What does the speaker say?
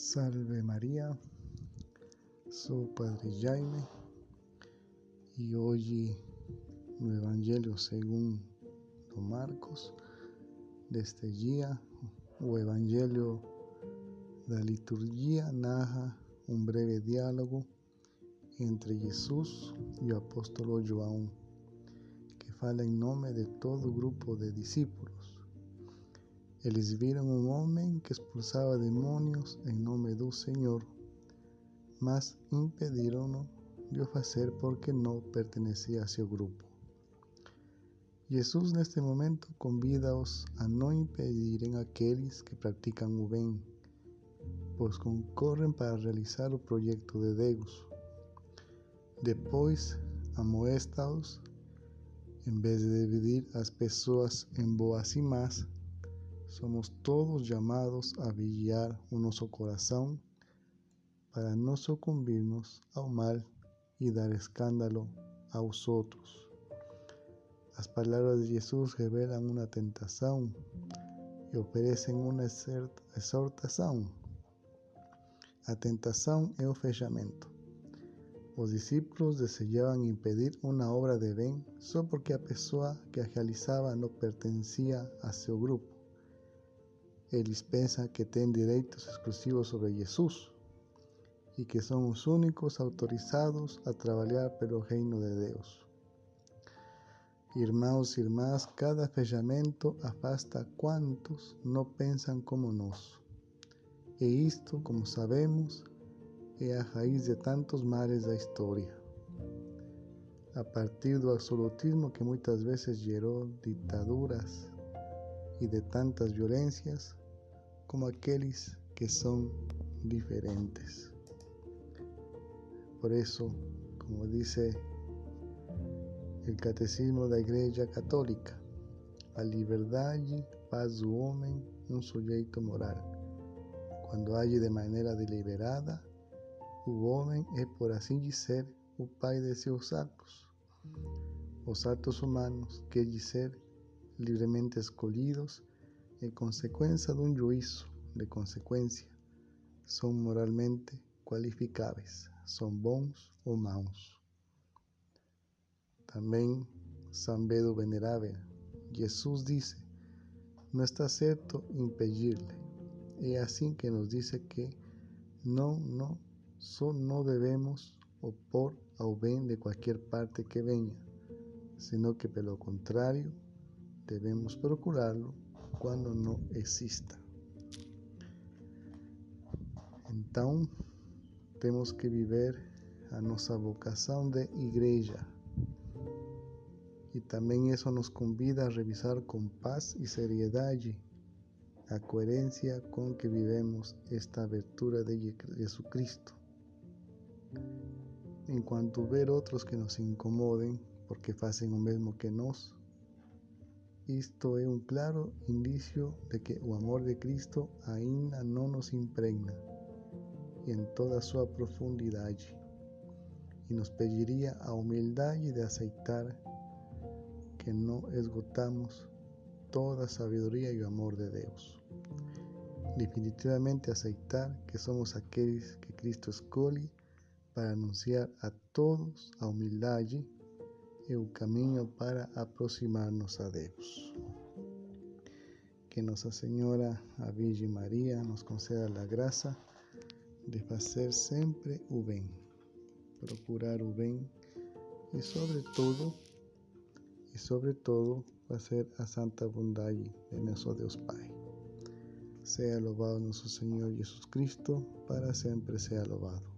Salve María, sou Padre Jaime e hoje no Evangelho segundo Marcos deste dia, o Evangelho da liturgia narra um breve diálogo entre Jesus e o apóstolo João, que fala em nome de todo grupo de discípulos. Eles viram um homem que expulsava demônios em nome do Senhor, mas impediram-no de porque não pertencia a seu grupo. Jesus, neste momento, convida-os a não impedirem aqueles que praticam o bem, pois para realizar o projeto de Deus. Depois, amoesta-os, vez de dividir as pessoas em boas e más, somos todos llamados a vigiar nuestro corazón para no sucumbirnos al mal y dar escándalo a otros. Las palabras de Jesús revelan una tentación y ofrecen una exhortación. La tentación es el fechamento. Los discípulos deseaban impedir una obra de bien solo porque la persona que realizaba no pertenecía a su grupo. Eles pensam que têm direitos exclusivos sobre Jesus e que são os únicos autorizados a trabalhar pelo reino de Deus. Irmãos e irmãs, cada fechamento afasta quantos não pensam como nós. E isto, como sabemos, é a raiz de tantos males da história. A partir do absolutismo que muitas vezes gerou ditaduras e de tantas violências, como aquellos que son diferentes. Por eso, como dice el Catecismo de la Iglesia Católica, a liberdade faz do homem um sujeito moral. Quando age de maneira deliberada, o homem é, por assim dizer, o pai de seus atos. Os atos humanos, quer dizer, livremente escolhidos, en consecuencia de un juicio de consecuencia, son moralmente cualificables, son bons o maus. También San Bedo Venerável, Jesús dice, no está certo impedirle. Es así que nos dice que no, no, son no debemos opor ao bem de cualquier parte que venga, sino que pelo contrario debemos procurarlo quando não exista. Então, temos que viver a nossa vocação de igreja. E também isso nos convida a revisar com paz e seriedade a coerência com que vivemos esta abertura de Jesucristo. Enquanto ver outros que nos incomodem porque fazem o mesmo que nós, esto es un claro indicio de que el amor de Cristo ainda no nos impregna en toda su profundidad y nos pediría a humildad de aceitar que no esgotamos toda sabiduría y amor de Dios. Definitivamente aceitar que somos aquellos que Cristo escolhe para anunciar a todos a humildad é o para aproximar-nos a Deus. Que Nossa Senhora, a Virgem Maria, nos conceda a graça de fazer sempre o bem, procurar o bem e, sobretudo, e sobretudo, fazer a santa bondade de nosso Deus Pai. Seja louvado nosso Senhor Jesus Cristo, para sempre seja louvado.